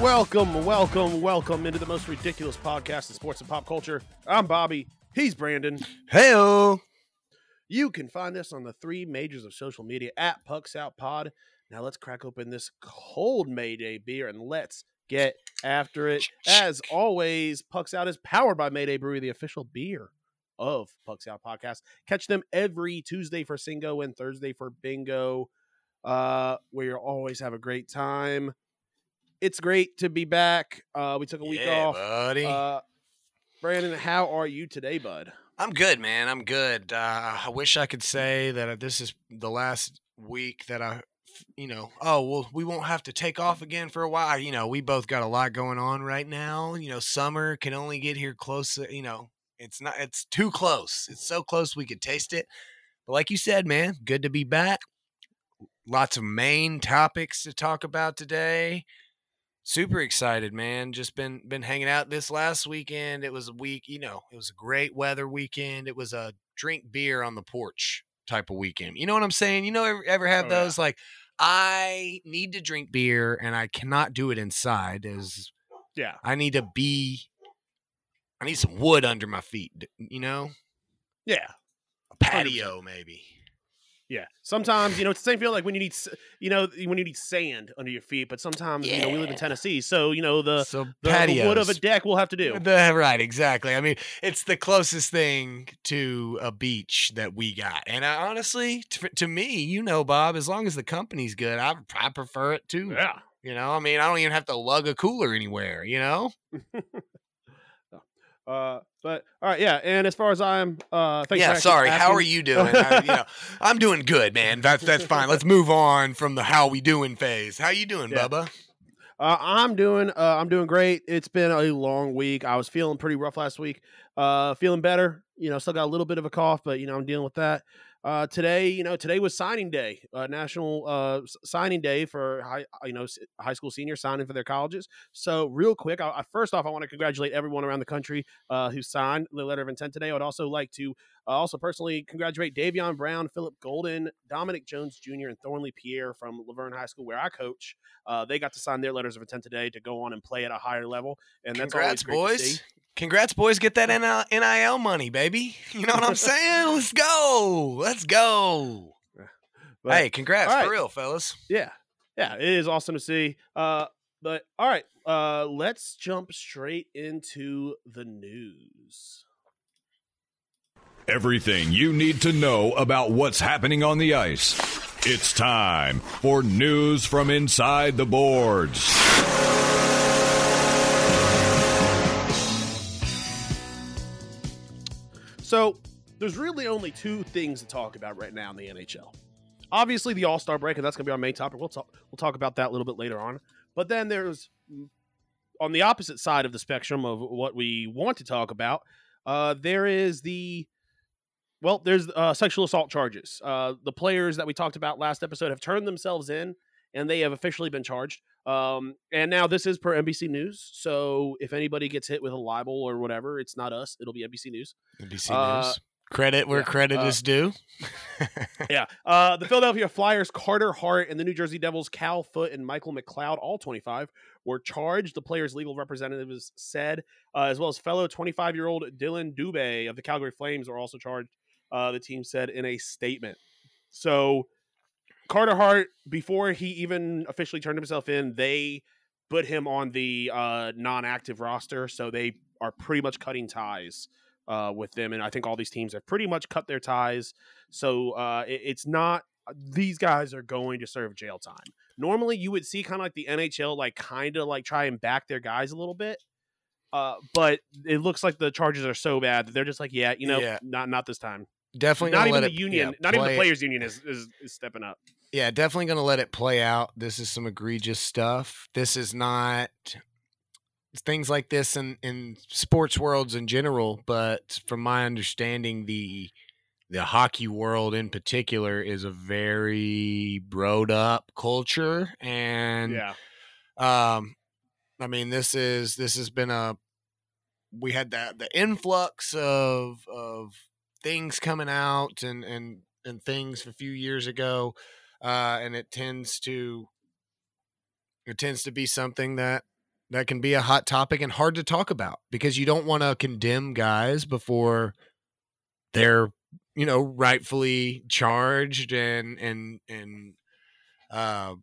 Welcome, welcome, welcome into the most ridiculous podcast in sports and pop culture. I'm Bobby. He's Brandon. Heyo. You can find us on the three majors of social media at Pucks Out Pod. Now let's crack open this cold Mayday beer and let's get after it. As always, Pucks Out is powered by Mayday Brewery, the official beer of Pucks Out Podcast. Catch them every Tuesday for Singo and Thursday for Bingo, uh, where you'll always have a great time. It's great to be back. Uh, we took a week yeah, off. buddy. Uh, Brandon, how are you today, bud? I'm good, man. I'm good. Uh, I wish I could say that this is the last week that I, you know, oh well, we won't have to take off again for a while. You know, we both got a lot going on right now. You know, summer can only get here close. You know, it's not. It's too close. It's so close we could taste it. But like you said, man, good to be back. Lots of main topics to talk about today super excited man just been been hanging out this last weekend it was a week you know it was a great weather weekend it was a drink beer on the porch type of weekend you know what i'm saying you know ever, ever have Oh, yeah. those like i need to drink beer and i cannot do it inside as Yeah. i need to be i need some wood under my feet you know Yeah. a patio maybe Yeah. Sometimes, you know, it's the same feel like when you need, you know, when you need sand under your feet. But sometimes, you know, we live in Tennessee, so you know the so the, the wood of a deck will have to do. The- right, exactly. I mean, it's the closest thing to a beach that we got. And I, honestly, to, to me, you know, Bob, as long as the company's good, I, I prefer it too. Yeah. You know, I mean, I don't even have to lug a cooler anywhere, you know? Uh, but all right, yeah. And as far as I'm, uh, yeah, sorry. How are you doing? I, you know, I'm doing good, man. That's that's fine. Let's move on from the how we doing phase. How you doing, Yeah. Bubba? Uh, I'm doing, uh, I'm doing great. It's been a long week. I was feeling pretty rough last week. Uh, feeling better. You know, still got a little bit of a cough, but you know, I'm dealing with that. Uh, today, you know, today was signing day, uh, national uh, signing day for high, you know, high school seniors signing for their colleges. So, real quick, I, I, first off, I want to congratulate everyone around the country uh, who signed the letter of intent today. I would also like to uh, also personally congratulate Davion Brown, Philip Golden, Dominic Jones Jr., and Thornley Pierre from LaVergne High School, where I coach. Uh, they got to sign their letters of intent today to go on and play at a higher level, and that's always Congrats, to boys. Congrats, boys. Get that NIL, money, baby. You know what I'm saying? Let's go. Let's go. But, hey, congrats right. for real, fellas. yeah, yeah, it is awesome to see. Uh, but all right, uh, let's jump straight into the news. Everything you need to know about what's happening on the ice. It's time for news from inside the boards. So there's really only two things to talk about right now in the NHL. Obviously, the All Star break, and that's going to be our main topic. We'll talk. We'll talk about that a little bit later on. But then there's on the opposite side of the spectrum of what we want to talk about. Uh, there is the well, there's uh, sexual assault charges. Uh, the players that we talked about last episode have turned themselves in, and they have officially been charged. Um, and now this is per NBC News. So if anybody gets hit with a libel or whatever, it's not us. It'll be NBC News. NBC Uh, News. Credit where yeah, credit uh, is due. yeah. Uh, the Philadelphia Flyers, Carter Hart, and the New Jersey Devils, Cal Foote and Michael McLeod, all 25, were charged. The players' legal representatives said, uh, as well as fellow 25 year old Dillon Dubé of the Calgary Flames were also charged. Uh, the team said in a statement. So, Carter Hart, before he even officially turned himself in, they put him on the uh, non active roster. So, they are pretty much cutting ties uh, with them. And I think all these teams have pretty much cut their ties. So uh, it- it's not these guys are going to serve jail time. Normally, you would see kind of like the NHL, like kind of like try and back their guys a little bit. Uh, but it looks like the charges are so bad that they're just like, yeah, you know, Yeah. not not this time. Definitely not even the union, yeah, not even the play it- players' union is, is is stepping up. Yeah, definitely going to let it play out. This is some egregious stuff. This is not things like this in in sports worlds in general, but from my understanding, the the hockey world in particular is a very broed up culture, and Yeah. um, I mean, this is this has been a we had that the influx of of things coming out and and and things a few years ago, uh, and it tends to it tends to be something that that can be a hot topic and hard to talk about because you don't want to condemn guys before they're you know rightfully charged and and and uh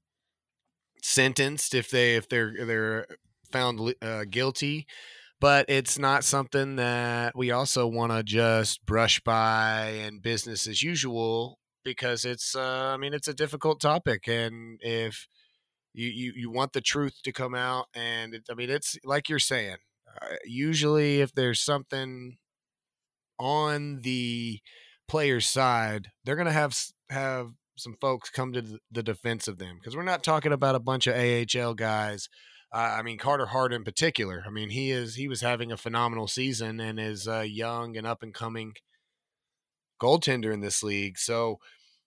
sentenced if they if they're they're found uh, guilty but it's not something that we also want to just brush by and business as usual because it's uh, i mean it's a difficult topic and if you, you you want the truth to come out and it, i mean it's like you're saying uh, usually if there's something on the player's side they're going to have have some folks come to the defense of them because we're not talking about a bunch of AHL guys. I mean Carter Hart in particular. I mean he is he was having a phenomenal season and is a young and up and coming goaltender in this league. So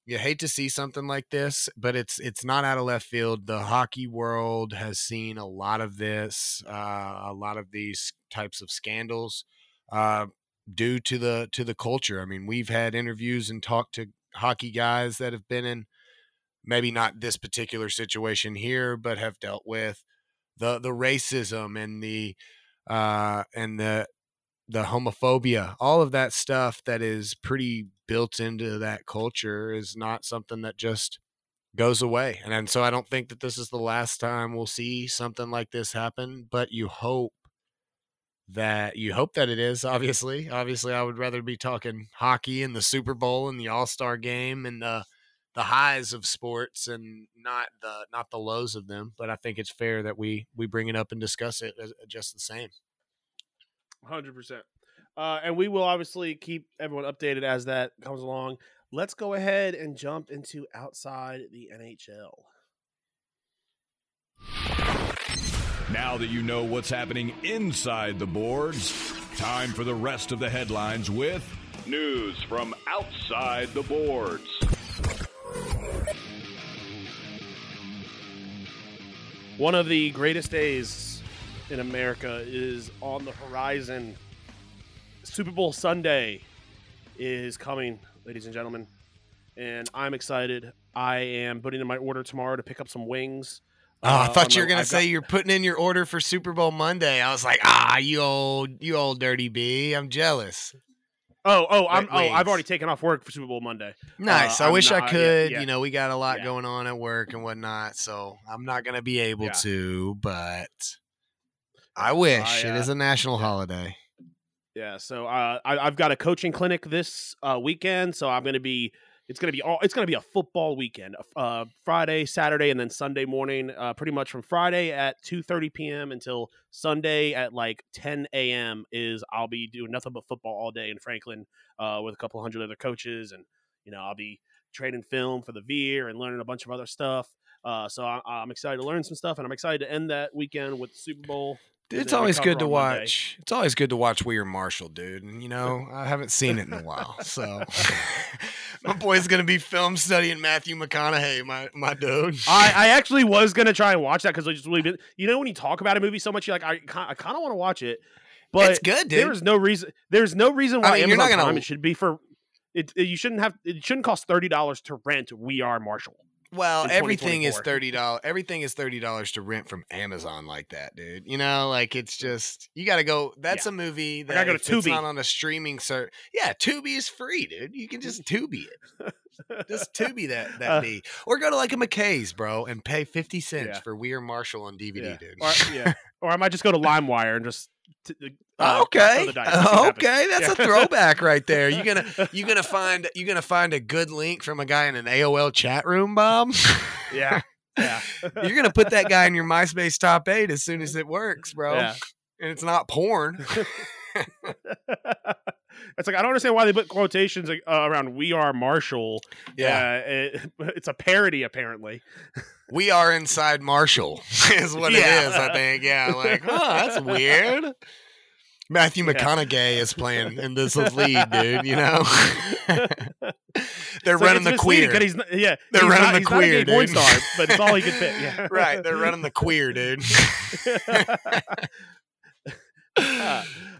you hate to see something like this, but it's it's not out of left field. The hockey world has seen a lot of this, uh, a lot of these types of scandals, uh, due to the to the culture. I mean, we've had interviews and talked to hockey guys that have been in maybe not this particular situation here, but have dealt with the the racism and the uh, and the the homophobia, all of that stuff that is pretty built into that culture is not something that just goes away. And, and so I don't think that this is the last time we'll see something like this happen, but you hope that you hope that it is obviously obviously i would rather be talking hockey and the super bowl and the all-star game and the the highs of sports and not the not the lows of them but i think it's fair that we we bring it up and discuss it as, just the same Hundred percent. Uh, and we will obviously keep everyone updated as that comes along. Let's go ahead and jump into outside the NHL. Now that you know what's happening inside the boards, time for the rest of the headlines with news from outside the boards. One of the greatest days in America is on the horizon. Super Bowl Sunday is coming, ladies and gentlemen, and I'm excited. I am putting in my order tomorrow to pick up some wings. Oh, I Uh, thought you were gonna I've say got- you're putting in your order for Super Bowl Monday. I was like, ah, you old, you old dirty bee. I'm jealous. Oh, oh, I'm oh, I've already taken off work for Super Bowl Monday. Nice. I I'm wish not- I could. yeah. You know, we got a lot Yeah. going on at work and whatnot, so I'm not gonna be able Yeah. to. But I wish I, it uh, is a national yeah. holiday. Yeah, so uh, I, I've got a coaching clinic this uh, weekend, so I'm going to be. It's to be all. It's to be a football weekend. Uh, Friday, Saturday, and then Sunday morning. Uh, pretty much from Friday at 2:30 p.m. until Sunday at like 10 a.m. is I'll be doing nothing but football all day in Franklin uh, with a couple hundred other coaches, and you know I'll be training film for the Veer and learning a bunch of other stuff. Uh, so I, I'm excited to learn some stuff, and I'm excited to end that weekend with the Super Bowl. Dude, and it's always good to on Monday. watch. It's always good to watch We Are Marshall, dude. And you know, I haven't seen it in a while, so my boy's gonna be film studying Matthew McConaughey, my my dude. I, I actually was gonna try and watch that because I just really did. You know when you talk about a movie so much, you're like, I, I kind of want to watch it, but it's good, dude. there's no reason. There's no reason I why mean, you're Amazon not gonna- Prime it should be for. It, it- you shouldn't have. It shouldn't cost thirty dollars to rent We Are Marshall. Well, everything is thirty dollars. Everything is thirty dollars to rent from Amazon like that, dude. You know, like it's just you got to go. That's a movie that gotta go to if it's not on a streaming service. Yeah, Tubi is free, dude. You can just Tubi it. Just Tubi that that Uh, be, or go to like a McKay's, bro, and pay fifty cents Yeah. for We Are Marshall on DVD, Yeah. dude. Or, yeah, or I might just go to LimeWire and just. T- uh, okay, the dice, see what happens. okay, that's a throwback right there. You gonna you gonna find you gonna find a good link from a guy in an AOL chat room, Bob. yeah, yeah. You're gonna put that guy in your MySpace top eight as soon as it works, bro. Yeah. And it's not porn. It's like I don't understand why they put quotations uh, around "We are Marshall." Yeah. Uh, it, it's a parody, apparently. We are inside Marshall, is what Yeah. it is, I think. Yeah, like, oh, that's weird. Matthew Yeah. McConaughey is playing in this lead, dude, you know? They're like, running the queer. He's not, yeah, They're he's running not, the he's not a queer, porn dude. star, but it's all he could fit. Yeah. right, they're running the queer, dude.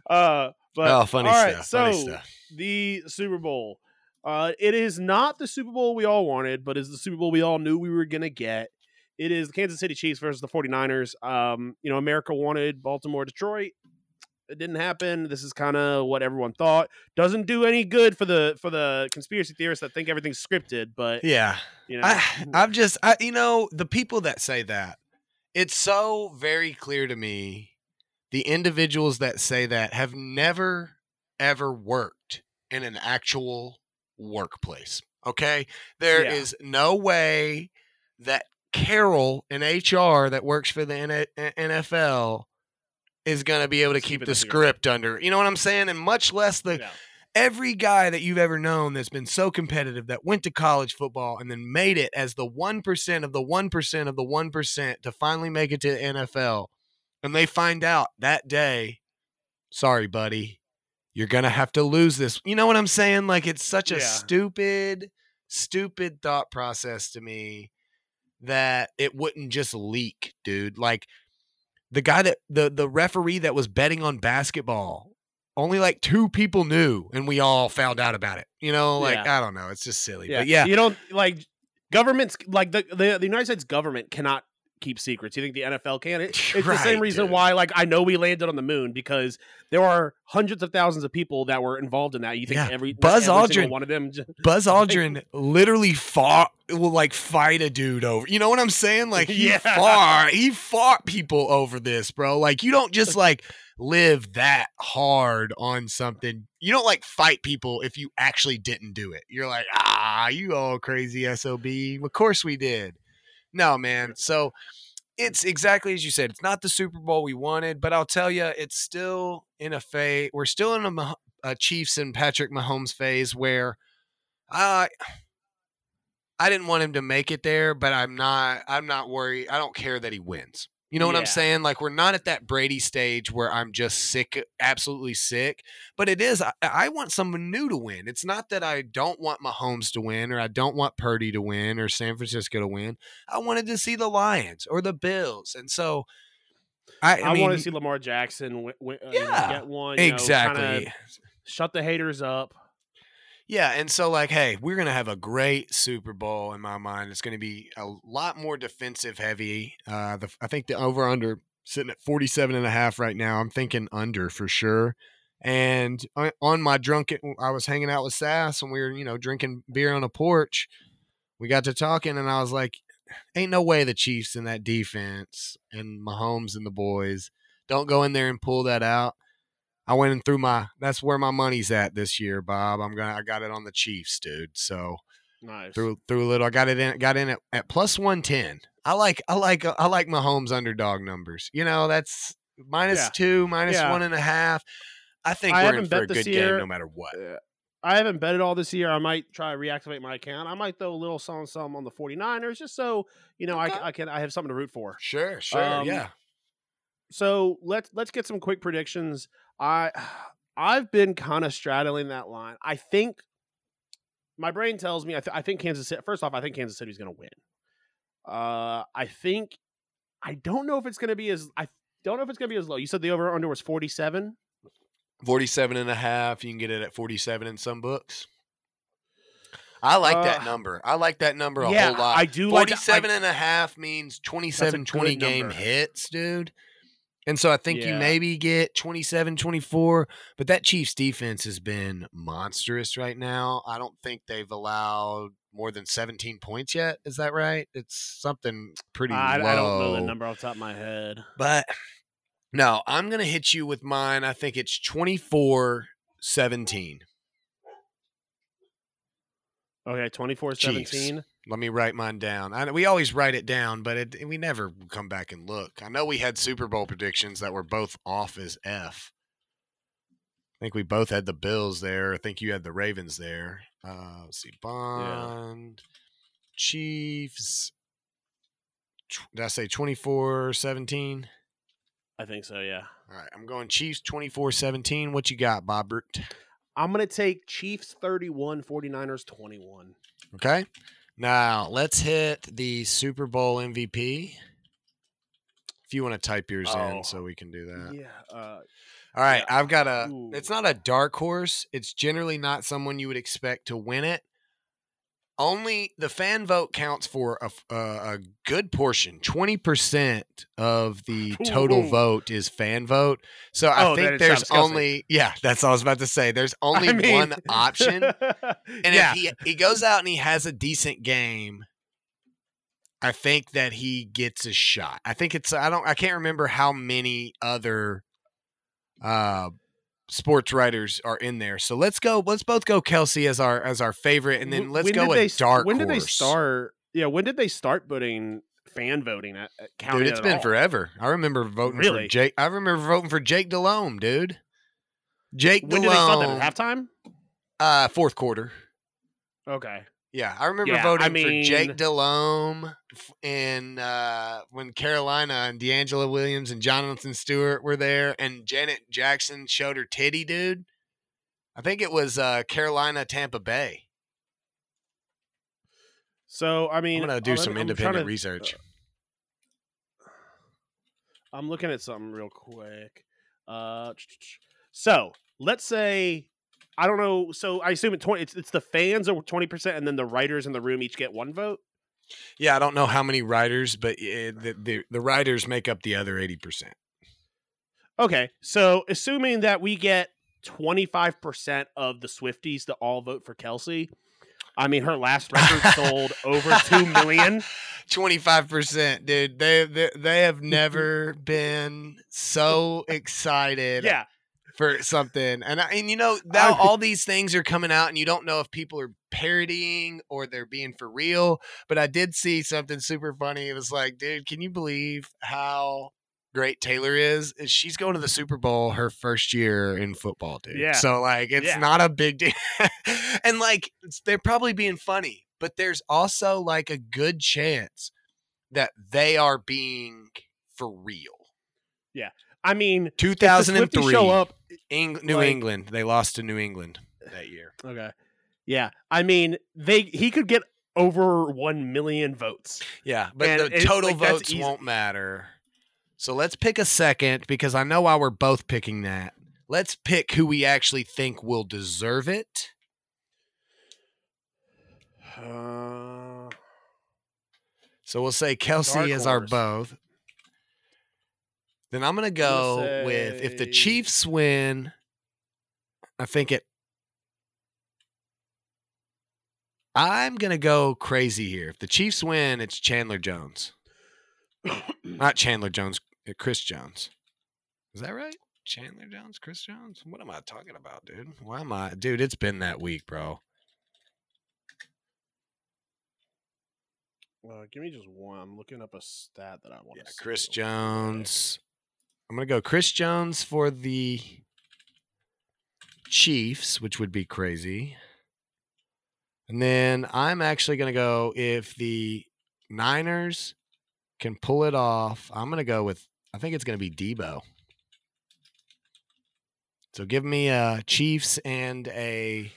uh, but oh, funny all right, stuff. So funny stuff. the Super Bowl. Uh, it is not the Super Bowl we all wanted, but is the Super Bowl we all knew we were going to get. It is the Kansas City Chiefs versus the 49ers. Um, you know, America wanted Baltimore, Detroit. It didn't happen. This is kind of what everyone thought. Doesn't do any good for the for the conspiracy theorists that think everything's scripted, but Yeah. you know, I, I've just, I, you know, the people that say that, it's so very clear to me. The individuals that say that have never, ever worked in an actual workplace. Okay. there Yeah. is no way that Carol in HR that works for the N- NFL is going to be able to keep keep the script under, you know what I'm saying? And much less the, yeah. every guy that you've ever known that's been so competitive that went to college football and then made it as the 1% of the 1% of the 1% to finally make it to the NFL and they find out that day sorry buddy you're going to have to lose this. You know what i'm saying? Like it's such a Yeah. stupid stupid thought process to me that it wouldn't just leak dude. Like the guy that the the referee that was betting on basketball only like two people knew and we all found out about it. You know? Like Yeah. i don't know. It's just silly. Yeah. but yeah. You don't like governments like the, the the United States government cannot keep secrets. You think the NFL can? It, it's the same reason dude. why like I know we landed on the moon because there are hundreds of thousands of people that were involved in that. You think Yeah. every Buzz every Aldrin- one of them j- Buzz Aldrin literally fought will like fight a dude over. You know what I'm saying? Like he Yeah. fought he fought people over this, bro. Like you don't just like live that hard on something. You don't like fight people if you actually didn't do it. You're like, "Ah, you all crazy SOB. Of course we did." No, man. So it's exactly as you said. It's not the Super Bowl we wanted, but I'll tell you, it's still in a phase. We're still in a, a Chiefs and Patrick Mahomes phase where I I didn't want him to make it there, but I'm not I'm not worried. I don't care that he wins. You know what I'm saying? Like we're not at that Brady stage where I'm just sick, absolutely sick. But it is. I, I want someone new to win. It's not that I don't want Mahomes to win, or I don't want Purdy to win, or San Francisco to win. I wanted to see the Lions or the Bills, and so I, I, I, mean, want to see Lamar Jackson w- w- uh, know, Yeah, get one. you know, exactly. kinda shut the haters up. Yeah, and so like, hey, we're gonna have a great Super Bowl in my mind. It's gonna be a lot more defensive heavy. Uh, the, I think the over under sitting at 47 and a half right now. I'm thinking under for sure. And on- on my drunken, I was hanging out with Sass and we were, you know, drinking beer on a porch. We got to talking, and I was like, "Ain't no way the Chiefs in that defense and Mahomes and the boys don't go in there and pull that out." I went and threw my. That's where my money's at this year, Bob. I'm gonna. I got it on the Chiefs, dude. So Nice. threw threw a little. I got it in. Got in at, at plus one ten. I like. I like. I like my Mahomes underdog numbers. You know, that's minus Yeah. two, minus Yeah. one and a half. I think I we're in for a bet this good year. game no matter what. Uh, I haven't betted all this year. I might try to reactivate my account. I might throw a little some some on the 49ers just so, you know, Okay. I, I can I have something to root for. Sure, sure, Um, yeah. So, let's let's get some quick predictions. I I've been kind of straddling that line. I think my brain tells me I, th- I think Kansas City first off, I think Kansas City's going to win. Uh I think I don't know if it's going to be as I don't know if it's going to be as low. You said the over under was 47? 47 and a half. You can get it at 47 in some books. I like that Uh, number. I like that number a yeah, whole lot. I do like that- 47 and a half means 27 20 good game number. hits, dude. And so I think you maybe get 27 24, but that Chiefs defense has been monstrous right now. I don't think they've allowed more than 17 points yet. Is that right? It's something pretty I. I don't know the number off the top of my head. But no, I'm going to hit you with mine. I think it's 24 17. Okay, 24 Chiefs. 17. Let me write mine down. I, we always write it down, but it, we never come back and look. I know we had Super Bowl predictions that were both off as F. I think we both had the Bills there. I think you had the Ravens there. Uh, let's see, Bond, Chiefs. Did I say 24 17? I think so. Yeah. All right, I'm going Chiefs 24 17. What you got, Bobbert? I'm gonna take Chiefs 31, 49ers 21. Okay. Now let's hit the Super Bowl MVP. If you want to type yours Oh. in so we can do that. Yeah. Uh, All right, Yeah. I've got a. Ooh. It's not a dark horse. It's generally not someone you would expect to win it. Only the fan vote counts for a a good portion. Twenty percent of the total Ooh. vote is fan vote. So I Oh, think there's only yeah. That's all I was about to say. There's only I mean- one option, and yeah. if he he goes out and he has a decent game, I think that he gets a shot. I think it's I don't I can't remember how many other uh sports writers are in there. So let's go let's both go Kelce as our as our favorite and then let's when go a dark When did they start? Yeah. When did they start putting fan voting at, at? Dude, it it's at been all? forever. I remember voting Really? for Jake. I remember voting for Jake Delhomme, dude. Jake When did they start that? At halftime. Uh, fourth quarter. Okay. Yeah, I remember Yeah, I voting for Jake Delhomme in uh, when Carolina and DeAngelo Williams and Jonathan Stewart were there, and Janet Jackson showed her titty, dude. I think it was uh, Carolina Tampa Bay. So I mean, I'm gonna do let some me- I'm independent to- research. I'm looking at something real quick. Uh, so let's say I don't know. So I assume it 20, it's it's the fans are twenty percent, and then the writers in the room each get one vote. yeah, I don't know how many writers, but uh, the, the the writers make up the other eighty percent. Okay, so assuming that we get twenty five percent of the Swifties to all vote for Kelce, I mean her last record sold over two million. Twenty five percent, dude. They, they they have never been so excited. Yeah, for something. And I, and you know now all these things are coming out, and you don't know if people are parodying or they're being for real. But I did see something super funny. It was like, dude, can you believe how great Taylor is? Is She's going to the Super Bowl her first year in football, dude. Yeah. So like, it's Yeah. not a big deal. and like, it's- they're probably being funny, but there's also like a good chance that they are being for real. I mean, 2003. Show up. Eng- New Like- England. They lost to New England that year. Okay, yeah, I mean they he could get over one million votes. Yeah, but And the total like, votes won't matter. So let's pick a second because I know why we're both picking that. Let's pick who we actually think will deserve it. Uh, So we'll say Kelce is our both. Then I'm gonna I'm go gonna with if the Chiefs win, I think it. I'm gonna go crazy here. If the Chiefs win, it's Chandler Jones, not Chandler Jones, uh, Chris Jones. Is that right? Chandler Jones, Chris Jones. What am I talking about, dude? Why am I, dude? It's been that week, bro. uh, give me just one. I'm looking up a stat that I want Yeah. Chris Jones. I'm gonna go Chris Jones for the Chiefs, which would be crazy. And then I'm actually gonna go if the Niners can pull it off. I'm gonna go with I think it's gonna be Deebo. So give me a Chiefs and a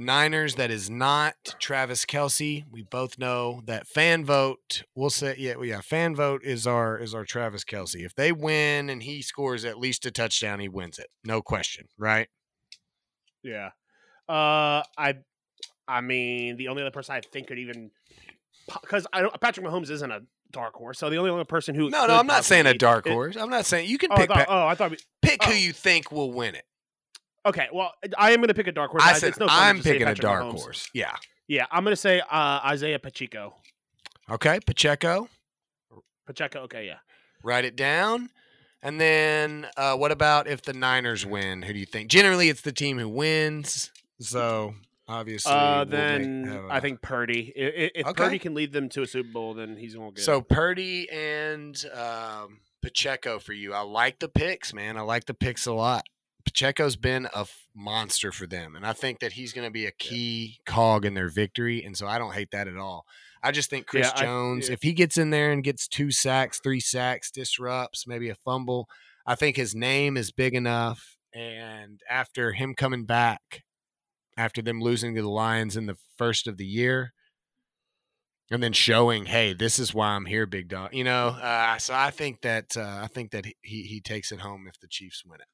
Niners that is not Travis Kelce. We both know that fan vote. We'll say yeah, well, yeah. Fan vote is our is our Travis Kelce. If they win and he scores at least a touchdown, he wins it. No question, right? Yeah. Uh, I, I mean, the only other person I think could even, because I don't, Patrick Mahomes isn't a dark horse. So the only other person who No, no, I'm not saying a dark it- horse. I'm not saying you can Oh, I pick thought, pa- oh, I thought. We, pick who oh. you think will win it. Okay, well, I am going to pick a dark horse. I said no I'm picking a dark Mahomes. horse. Yeah. Yeah, I'm going to say uh, Isaiah Pacheco. Okay, Pacheco. Pacheco. Okay, yeah. Write it down. And then uh, what about if the Niners win? Who do you think? Generally, it's the team who wins. So obviously, Uh, we'll make- then have I think Purdy. I- i- If Okay. Purdy can lead them to a Super Bowl, then he's going to get. So it. Purdy and um, Pacheco for you. I like the picks, man. I like the picks a lot. Pacheco's been a f- monster for them, and I think that he's going to be a key cog in their victory. And so I don't hate that at all. I just think Chris Yeah, I- Jones, yeah. if he gets in there and gets two sacks, three sacks, disrupts, maybe a fumble, I think his name is big enough. And after him coming back, after them losing to the Lions in the first of the year, and then showing, hey, this is why I'm here, big dog. You know, uh, so I think that uh, I think that he he takes it home if the Chiefs win it,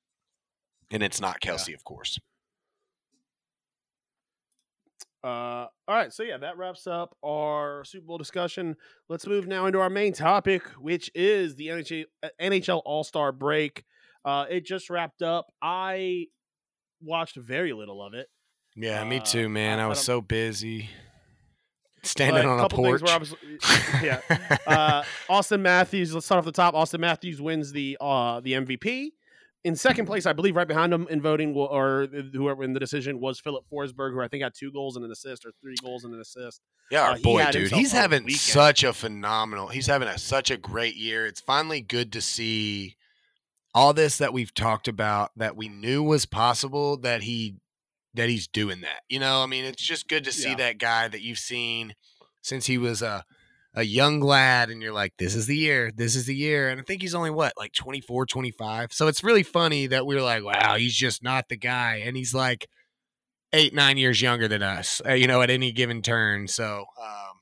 and it's not Kelce, of course. Uh, all right, so yeah, that wraps up our Super Bowl discussion. Let's move now into our main topic, which is the NHL, uh, NHL All Star break. Uh, it just wrapped up. I watched very little of it. Yeah, me Uh, too, man. I- was so busy standing on a porch. yeah. Uh, Auston Matthews. Let's start off the top. Auston Matthews wins the uh, the MVP. In second place, I believe, right behind him in voting, or whoever in the decision was Filip Forsberg, who I think had two goals and an assist, or three goals and an assist. Yeah, Uh, our he boy, had dude. He's having such a phenomenal. He's having a, such a great year. It's finally good to see all this that we've talked about that we knew was possible that he that he's doing that. You know, I mean, it's just good to see Yeah. that guy that you've seen since he was a a young lad and you're like this is the year this is the year and i think he's only what like 24 25 so it's really funny that we're like wow he's just not the guy and he's like eight nine years younger than us uh, you know at any given turn so um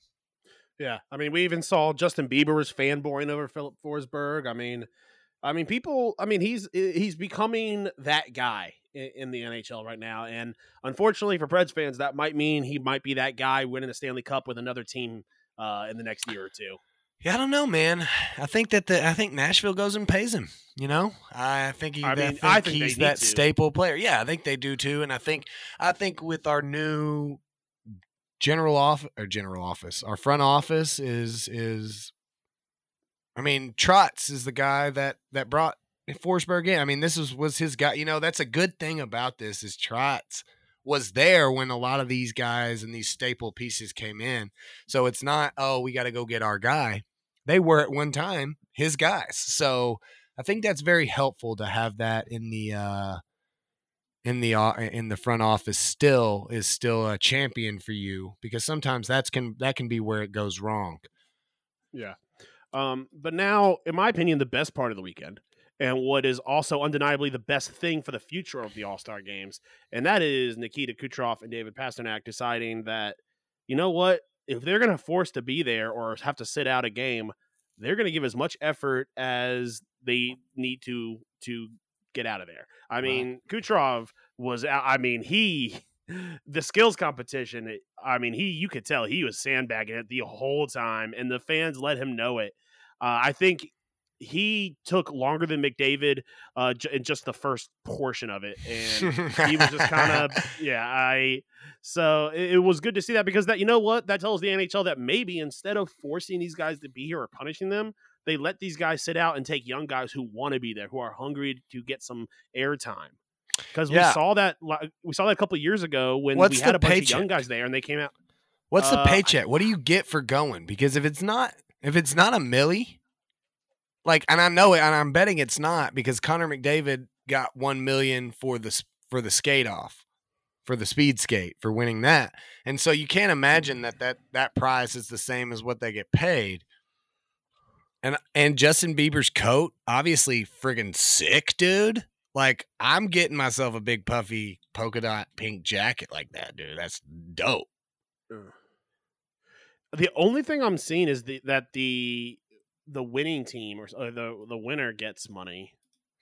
Yeah, I mean, we even saw Justin Bieber was fanboying over Filip Forsberg. I mean, I mean, people. I mean, he's he's becoming that guy in, in the NHL right now, and unfortunately for Preds fans, that might mean he might be that guy winning the Stanley Cup with another team uh, in the next year or two. yeah i don't know man i think that the i think nashville goes and pays him you know i think he I I mean, think, I think he's that to. staple player yeah i think they do too and i think i think with our new general off or general office our front office is is i mean trotz is the guy that that brought forsberg in i mean this was was his guy you know that's a good thing about this is trotz was there when a lot of these guys and these staple pieces came in so it's not oh we got to go get our guy they were at one time his guys so i think that's very helpful to have that in the uh in the in the front office still is still a champion for you because sometimes that's can that can be where it goes wrong. Yeah. Um, but now, in my opinion, the best part of the weekend, and what is also undeniably the best thing for the future of the All Star games, and that is Nikita Kucherov and David Pastrnak deciding that, you know what, if they're going to force to be there or have to sit out a game, they're going to give as much effort as they need to to get out of there. I Wow. mean, Kucherov was, I mean, he. The skills competition, I mean, he you could tell he was sandbagging it the whole time, and the fans let him know it. Uh, I think he took longer than McDavid uh, j- in just the first portion of it, and he was just kind of yeah. I so it, it was good to see that because that you know what that tells the NHL that maybe instead of forcing these guys to be here or punishing them, they let these guys sit out and take young guys who want to be there, who are hungry to get some airtime. Because we saw that we saw that a couple of years ago when What's we had a bunch of young guys there and they came out. What's the Uh, I- paycheck? What do you get for going? Because if it's not if it's not a millie, like, and I know it, and I'm betting it's not because Connor McDavid got one million for the for the skate off, for the speed skate for winning that, and so you can't imagine that that that prize is the same as what they get paid. And and Justin Bieber's coat, obviously friggin' sick, dude. Like I'm getting myself a big puffy polka dot pink jacket like that, dude. That's dope. The only thing I'm seeing is the, that the the winning team or, or the the winner gets money.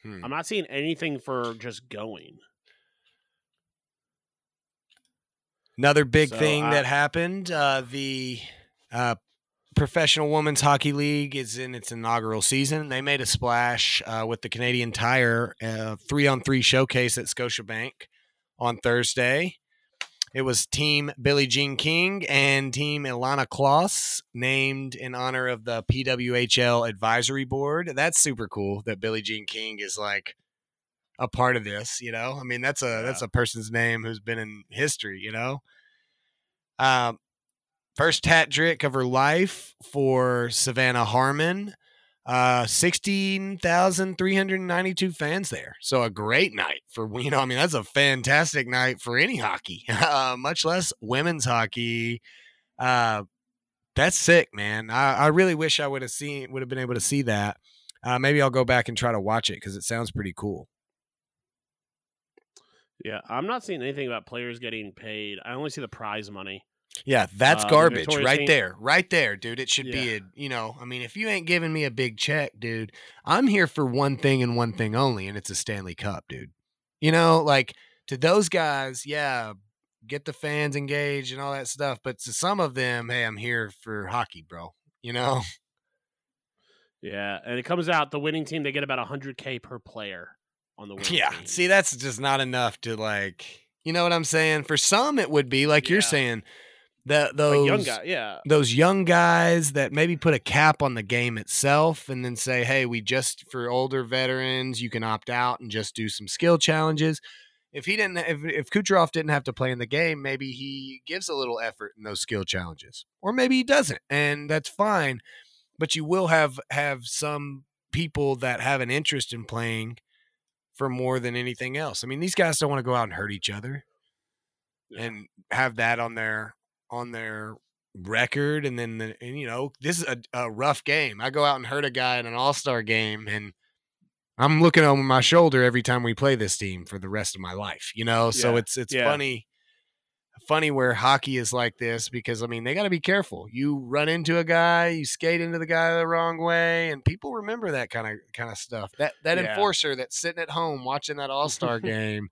Hmm. I'm not seeing anything for just going. Another big So, thing I- that happened: uh, the uh, Professional Women's Hockey League is in its inaugural season. They made a splash uh, with the Canadian Tire uh, three-on-three showcase at Scotiabank on Thursday. It was Team Billie Jean King and Team Ilana Kloss, named in honor of the PWHL Advisory Board. That's super cool that Billie Jean King is like a part of this. You know, I mean, that's a that's a person's name who's been in history. You know, um, first hat trick of her life for Savannah Harmon. Uh 16,392 fans there. So a great night for you know, I mean that's a fantastic night for any hockey. Uh, much less women's hockey. Uh that's sick, man. I, I really wish I would have seen would have been able to see that. Uh, maybe I'll go back and try to watch it because it sounds pretty cool. Yeah, I'm not seeing anything about players getting paid. I only see the prize money. Yeah, that's Uh, garbage right there. Right there, dude. It should be a, you know, I mean, if you ain't giving me a big check, dude, I'm here for one thing and one thing only, and it's a Stanley Cup, dude. You know, like to those guys, yeah, get the fans engaged and all that stuff. But to some of them, hey, I'm here for hockey, bro. You know? Yeah, and it comes out the winning team they get about 100k per player on the winning Yeah. team. See, that's just not enough to like, you know what I'm saying? For some, it would be like you're saying that those like young guy. Yeah, those young guys that maybe put a cap on the game itself and then say, hey, we just for older veterans, you can opt out and just do some skill challenges. If he didn't, if, if Kucherov didn't have to play in the game, maybe he gives a little effort in those skill challenges, or maybe he doesn't, and that's fine. But you will have have some people that have an interest in playing for more than anything else. I mean, these guys don't want to go out and hurt each other Yeah. and have that on their on their record and then the, and you know this is a, a rough game i go out and hurt a guy in an all-star game and i'm looking over my shoulder every time we play this team for the rest of my life you know so it's it's yeah. funny funny where hockey is like this because i mean they got to be careful you run into a guy you skate into the guy the wrong way and people remember that kind of kind of stuff that that Yeah. enforcer that's sitting at home watching that all-star game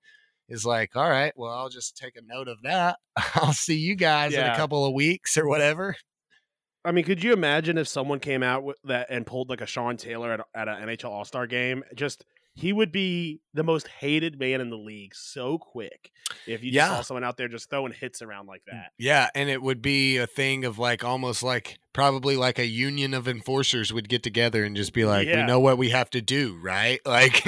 is like, all right, well, I'll just take a note of that. I'll see you guys in a couple of weeks or whatever. I mean, could you imagine if someone came out with that and pulled like a Sean Taylor at, at an NHL All Star game? Just he would be the most hated man in the league so quick if you just Yeah. saw someone out there just throwing hits around like that. Yeah, and it would be a thing of like almost like probably like a union of enforcers would get together and just be like, we know what we have to do, right? Like,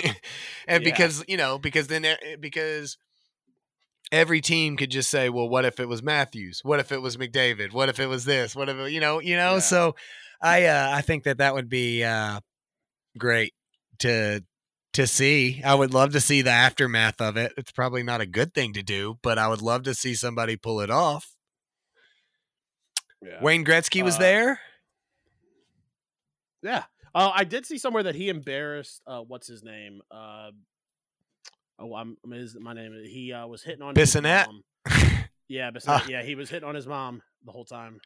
and Yeah. because you know, because then eh, because every team could just say, well, what if it was Matthews? What if it was McDavid? What if it was this? What if it, you know, you know? Yeah. So, I uh, I think that that would be uh, great to to see. I would love to see the aftermath of it. It's probably not a good thing to do, but I would love to see somebody pull it off. Yeah. Wayne Gretzky was Uh, there. Yeah. Uh, I did see somewhere that he embarrassed. Uh, what's his name? Uh, oh, I'm, I'm his, my name. He uh, was hitting on mom. Yeah, Bissonnette. Ah. yeah, he was hitting on his mom the whole time.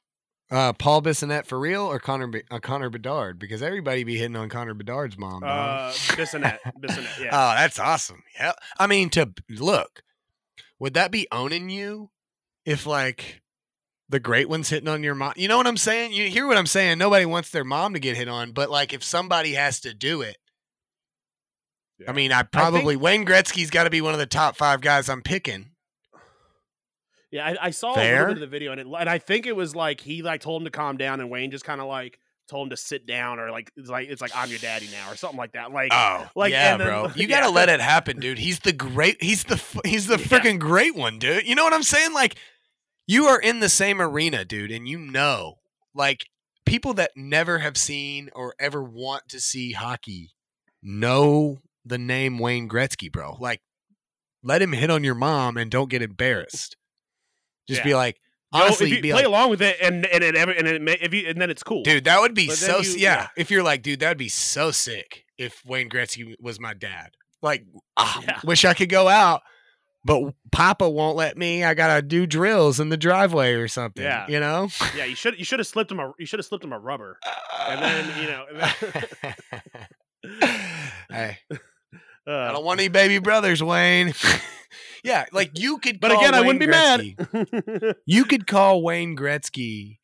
Uh, Paul Bissonnette for real or Connor uh, Connor Bedard? Because everybody be hitting on Connor Bedard's mom. dog. Uh, Bissonnette. Bissonnette. Yeah. Oh, that's awesome. Yeah. I mean, to look, would that be owning you if like the great one's hitting on your mom? You know what I'm saying? You hear what I'm saying? Nobody wants their mom to get hit on, but like if somebody has to do it, Yeah. I mean, I probably Wayne Gretzky's got to be one of the top five guys I'm picking. Yeah, I, I saw a little bit of the video, and it, and I think it was like he like told him to calm down, and Wayne just kind of like told him to sit down, or like it's like it's like I'm your daddy now, or something like that. Like, Oh, like, yeah, then- bro. You gotta let it happen, dude. He's the great. He's the. He's the Yeah. freaking great one, dude. You know what I'm saying? Like, you are in the same arena, dude, and you know, like, people that never have seen or ever want to see hockey know the name Wayne Gretzky, bro. Like, let him hit on your mom and don't get embarrassed. Just be like, honestly, you be play like, along with it, and and ever- and it, may- if you and then it's cool, dude, that would be But so. you- yeah, yeah. if you're like, dude, that would be so sick if Wayne Gretzky was my dad. Like, ah, Yeah. wish I could go out, but Papa won't let me. I gotta do drills in the driveway or something. Yeah. you know. Yeah, you should you should have slipped him a you should have slipped him a rubber. And then, you know, and hey, I Uh, don't want any baby brothers, Wayne. Yeah, like you could. but call again, I wouldn't be Gretzky- mad. You could call Wayne Gretzky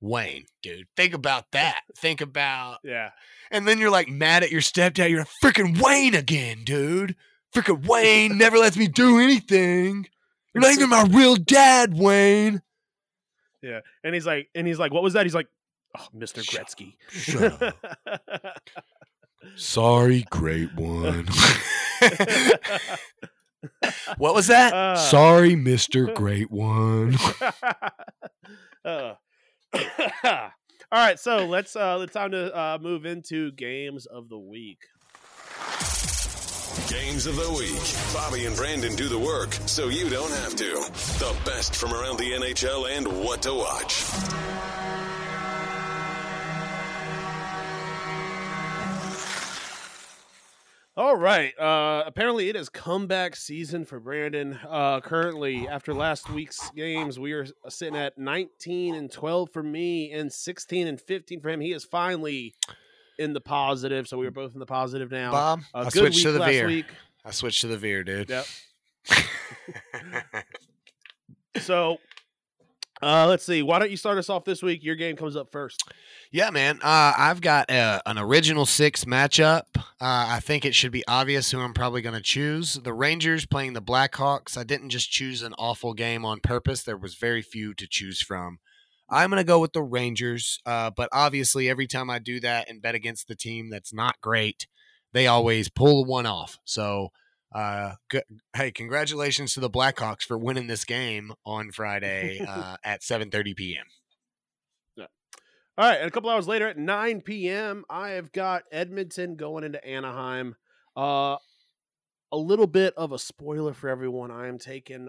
Wayne, dude. Think about that. Think about yeah, And then you're like mad at your stepdad. You're a freaking Wayne again, dude. Freaking Wayne never lets me do anything. You're not even my real dad, Wayne. yeah. And he's like, and he's like, what was that? He's like, oh, Shut Gretzky. Shut up. Sorry, great one. what was that? Uh. Sorry, Mr. Great One. Uh, all All right, so let's uh it's time to uh move into games of the week. Games of the week. Bobby and Brandon do the work so you don't have to. The best from around the NHL and what to watch. All right. Uh apparently it is comeback season for Brandon. Uh currently after last week's games, we are sitting at 19 and 12 for me and 16 and 15 for him. He is finally in the positive, so we are both in the positive now. Bob, A I good switched week to the last veer. week. I switched to the veer, dude. Yep. So uh let's see. Why don't you start us off this week? Your game comes up first. Yeah, man. Uh, I've got uh, an original six matchup. Uh, I think it should be obvious who I'm probably going to choose. The Rangers playing the Blackhawks. I didn't just choose an awful game on purpose. There was very few to choose from. I'm going to go with the Rangers, uh, but obviously, every time I do that and bet against the team that's not great, they always pull one off. So, uh, g- hey, congratulations to the Blackhawks for winning this game on Friday uh, at 7:30 p.m. All right, and a couple hours later at 9 p.m., I have got Edmonton going into Anaheim. Uh, a little bit of a spoiler for everyone. I am taking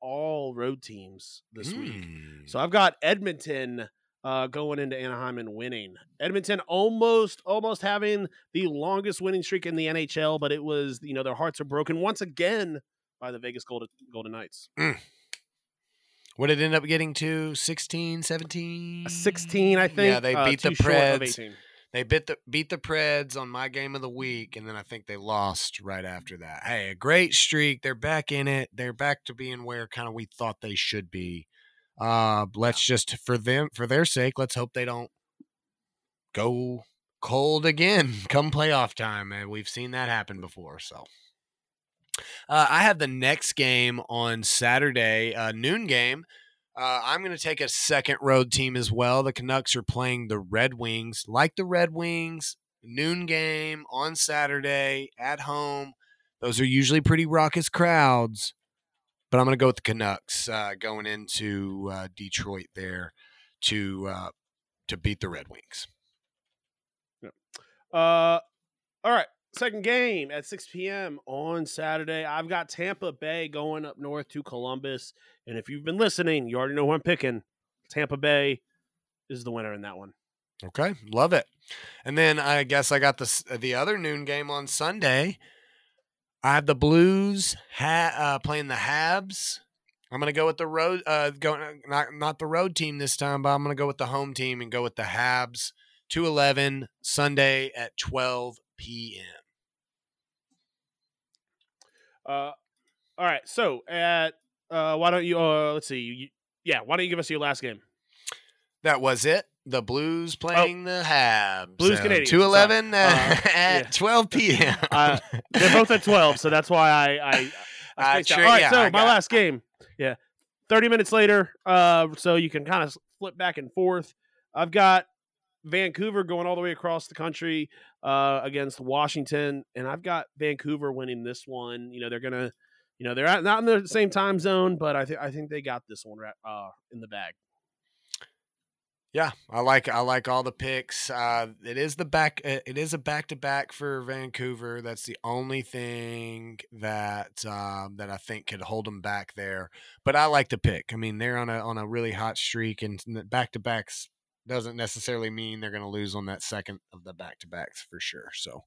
all road teams this week. Mm. So I've got Edmonton uh, going into Anaheim and winning. Edmonton almost, almost having the longest winning streak in the NHL, but it was, you know, their hearts are broken once again by the Vegas Golden, Golden Knights. What did it end up getting to? 16, 17? 16, I think. Yeah, they uh, beat the too Preds. They beat the beat the Preds on my game of the week, and then I think they lost right after that. Hey, a great streak. They're back in it. They're back to being where kind of we thought they should be. Uh, let's just for them for their sake, let's hope they don't go cold again come playoff time. And we've seen that happen before. So uh, I have the next game on Saturday, uh, noon game. Uh, I'm going to take a second road team as well. The Canucks are playing the Red Wings. Like the Red Wings, noon game on Saturday at home. Those are usually pretty raucous crowds, but I'm going to go with the Canucks uh, going into uh, Detroit there to uh, to beat the Red Wings. Uh, all right. Second game at 6 p.m. on Saturday. I've got Tampa Bay going up north to Columbus. And if you've been listening, you already know who I'm picking. Tampa Bay is the winner in that one. Okay, love it. And then I guess I got the the other noon game on Sunday. I have the Blues ha- uh, playing the Habs. I'm gonna go with the road. Uh, going not not the road team this time, but I'm gonna go with the home team and go with the Habs. Two eleven Sunday at 12 p.m. Uh, all right. So at uh, why don't you? Uh, let's see. You, yeah, why don't you give us your last game? That was it. The Blues playing the Habs. Oh. Blues Canadiens, Two eleven sorry. Uh, at yeah. 12 p.m. Uh, They're both at 12, so that's why I. I, I Uh, sure, All right, yeah, so I my last game. Yeah, 30 minutes later. Uh, so you can kind of flip back and forth. I've got Vancouver going all the way across the country uh, against Washington, and I've got Vancouver winning this one. You know, they're gonna, you know, they're at, not in the same time zone, but I think I think they got this one uh, in the bag. Yeah, I like I like all the picks. Uh, it is the back. It is a back to back for Vancouver. That's the only thing that um, that I think could hold them back there. But I like the pick. I mean, they're on a on a really hot streak, and back to backs doesn't necessarily mean they're going to lose on that second of the back to backs for sure. So,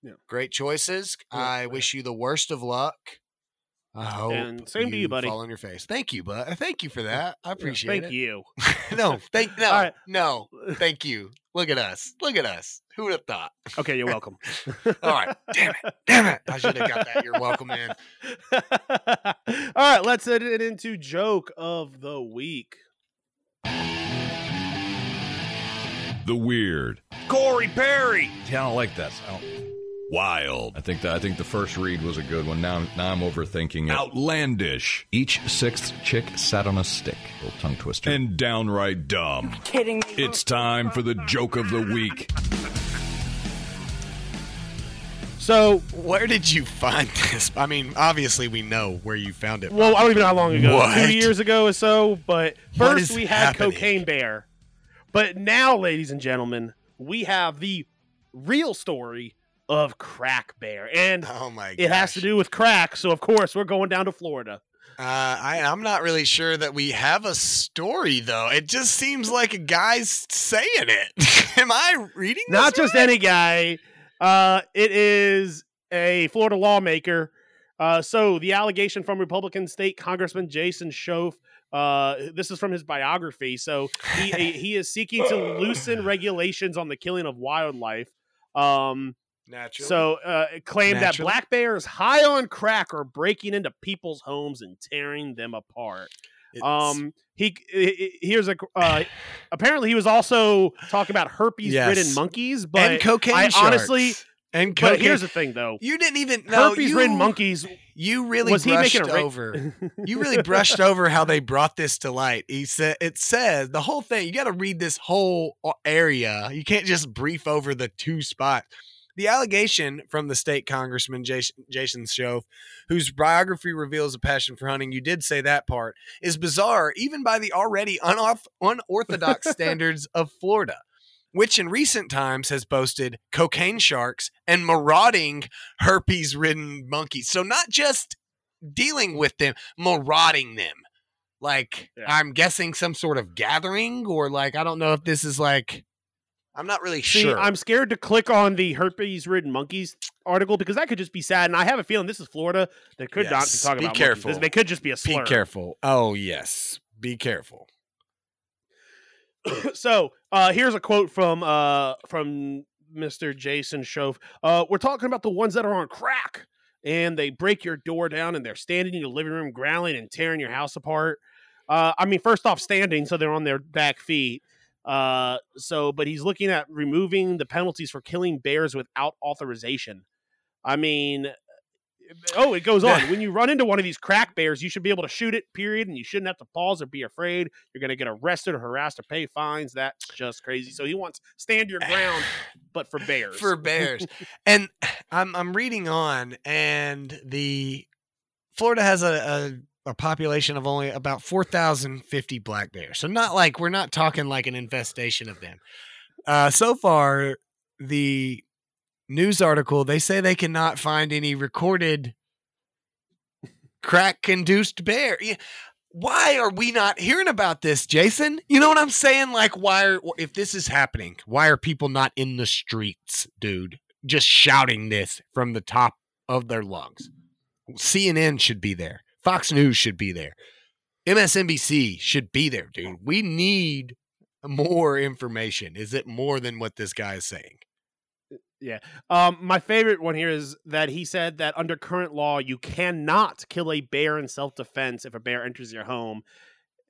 Yeah. great choices. Yeah, I wish you the worst of luck. I hope And same to you, buddy. Fall on your face. Thank you, bud. Thank you for that. I appreciate Thank it. Thank you. no, thank no, All right. no, thank you. Look at us. Look at us. Who would have thought? Okay, you're welcome. All right, damn it, damn it. I should have got that. You're welcome, man. All right, let's edit it into joke of the week. The weird. Corey Perry. Yeah, I don't like that. I don't- Wild. I think that I think the first read was a good one. Now, now I'm overthinking it. Outlandish. Each sixth chick sat on a stick. Little tongue twister. And downright dumb. kidding me. It's time for the joke of the week. So, Where did you find this? I mean, obviously we know where you found it. well, I don't even know how long ago. What? Two years ago or so. But What first is we had happening? Cocaine Bear, But now, ladies and gentlemen, we have the real story of Crack Bear, and Oh my! it has to do with crack. So, of course, we're going down to Florida. Uh, I, I'm not really sure that we have a story though. It just seems like a guy's saying it. Am I reading? This Not just right? any guy. Uh, it is a Florida lawmaker. Uh, so the allegation from Republican State Congressman Jason Shoaf. Uh, this is from his biography. So he he is seeking to loosen regulations on the killing of wildlife. Um, Naturally. so uh, it claimed that Naturally. black bears high on crack are breaking into people's homes and tearing them apart. It's- Um, he, he here's a uh, apparently he was also talking about herpes ridden Yes. monkeys, but and cocaine. I honestly, sharks. and but here's the thing though, you didn't even no, herpes ridden monkeys You really was he brushed making a ra- over. you really brushed over how they brought this to light. He said it says the whole thing. You got to read this whole area. You can't just brief over the two spots. The allegation from the state congressman Jason, Jason whose biography reveals a passion for hunting, you did say that part, is bizarre even by the already unoff, unorthodox standards of Florida, which in recent times has boasted cocaine sharks and marauding herpes ridden monkeys. So not just dealing with them, marauding them. Like Yeah. I'm guessing some sort of gathering or like I don't know if this is like I'm not really See, sure. I'm scared to click on the herpes ridden monkeys article because that could just be sad, and I have a feeling this is Florida. They could not be talking be about monkeys. careful. This- They could just be a slur. Be careful. Oh yes. Be careful. so uh, here's a quote from uh, from Mr. Jason Shoaf. Uh, we're talking about the ones that are on crack, and they break your door down, and they're standing in your living room, growling and tearing your house apart. Uh, I mean, first off, standing, so they're on their back feet. Uh, so, but he's looking at removing the penalties for killing bears without authorization. I mean, oh, it goes on. when you run into one of these crack bears, you should be able to shoot it, period, and you shouldn't have to pause or be afraid you're going to get arrested or harassed or pay fines. That's just crazy. So he wants stand your ground, but for bears. For bears. and I'm I'm reading on and the Florida has a, a, population of only about 4,050 black bears. So not like we're not talking like an infestation of them. Uh, so far the news article they say they cannot find any recorded crack induced bear. Why are we not hearing about this, Jason? You know what I'm saying? Like, why are if this is happening, why are people not in the streets, dude? Just shouting this from the top of their lungs. CNN should be there. Fox News should be there. MSNBC should be there, dude. We need more information. Is it more than what this guy is saying? Yeah. Um, my favorite one here is that he said that under current law, you cannot kill a bear in self defense if a bear enters your home,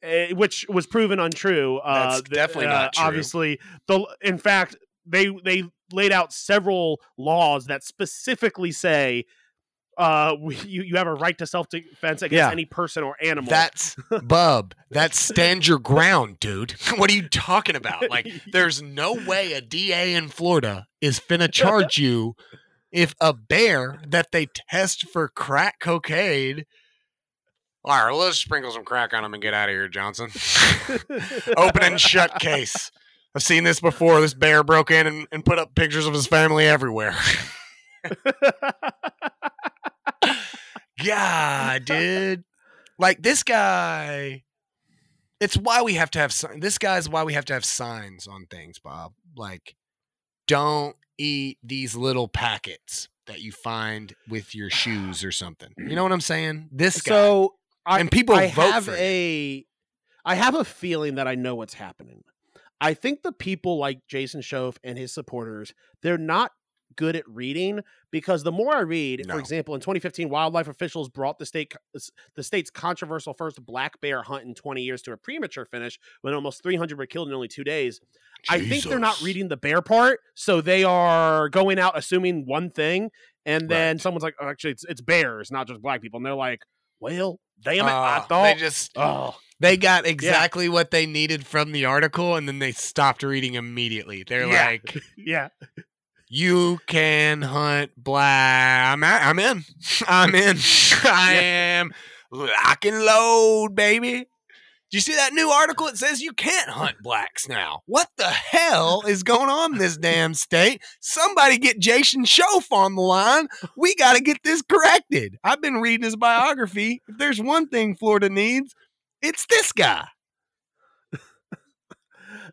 eh, which was proven untrue. Uh, That's the- definitely uh, not true. Obviously, the in fact they they laid out several laws that specifically say. Uh, you you have a right to self defense against Yeah. any person or animal. That's bub. That's stand your ground, dude. what are you talking about? Like, there's no way a DA in Florida is finna charge you if a bear that they test for crack cocaine. All right, well, let's sprinkle some crack on him and get out of here, Johnson. Open and shut case. I've seen this before. This bear broke in and, and put up pictures of his family everywhere. God, dude. Like this guy. It's why we have to have si- this guy's why we have to have signs on things, Bob. Like, don't eat these little packets that you find with your shoes or something. You know what I'm saying? This guy. so I, And people I vote have for it. a I have a feeling that I know what's happening. I think the people like Jason Shoaf and his supporters, they're not good at reading because the more I read, No. for example, in 2015, wildlife officials brought the state the state's controversial first black bear hunt in 20 years to a premature finish when almost 300 were killed in only two days. I think they're not reading the bear part, so they are going out assuming one thing, and then Right. someone's like, oh, "Actually, it's it's bears, not just black people," and they're like, "Well, damn it, I Oh, thought." they just oh, they got exactly what they needed from the article and then they stopped reading immediately. They're Yeah. like, yeah, You can hunt black. I'm, a- I'm in. I'm in. I am lock and load, baby. Do you see that new article? It says you can't hunt blacks now. What the hell is going on in this damn state? Somebody get Jason Shoaf on the line. We got to get this corrected. I've been reading his biography. If there's one thing Florida needs, it's this guy.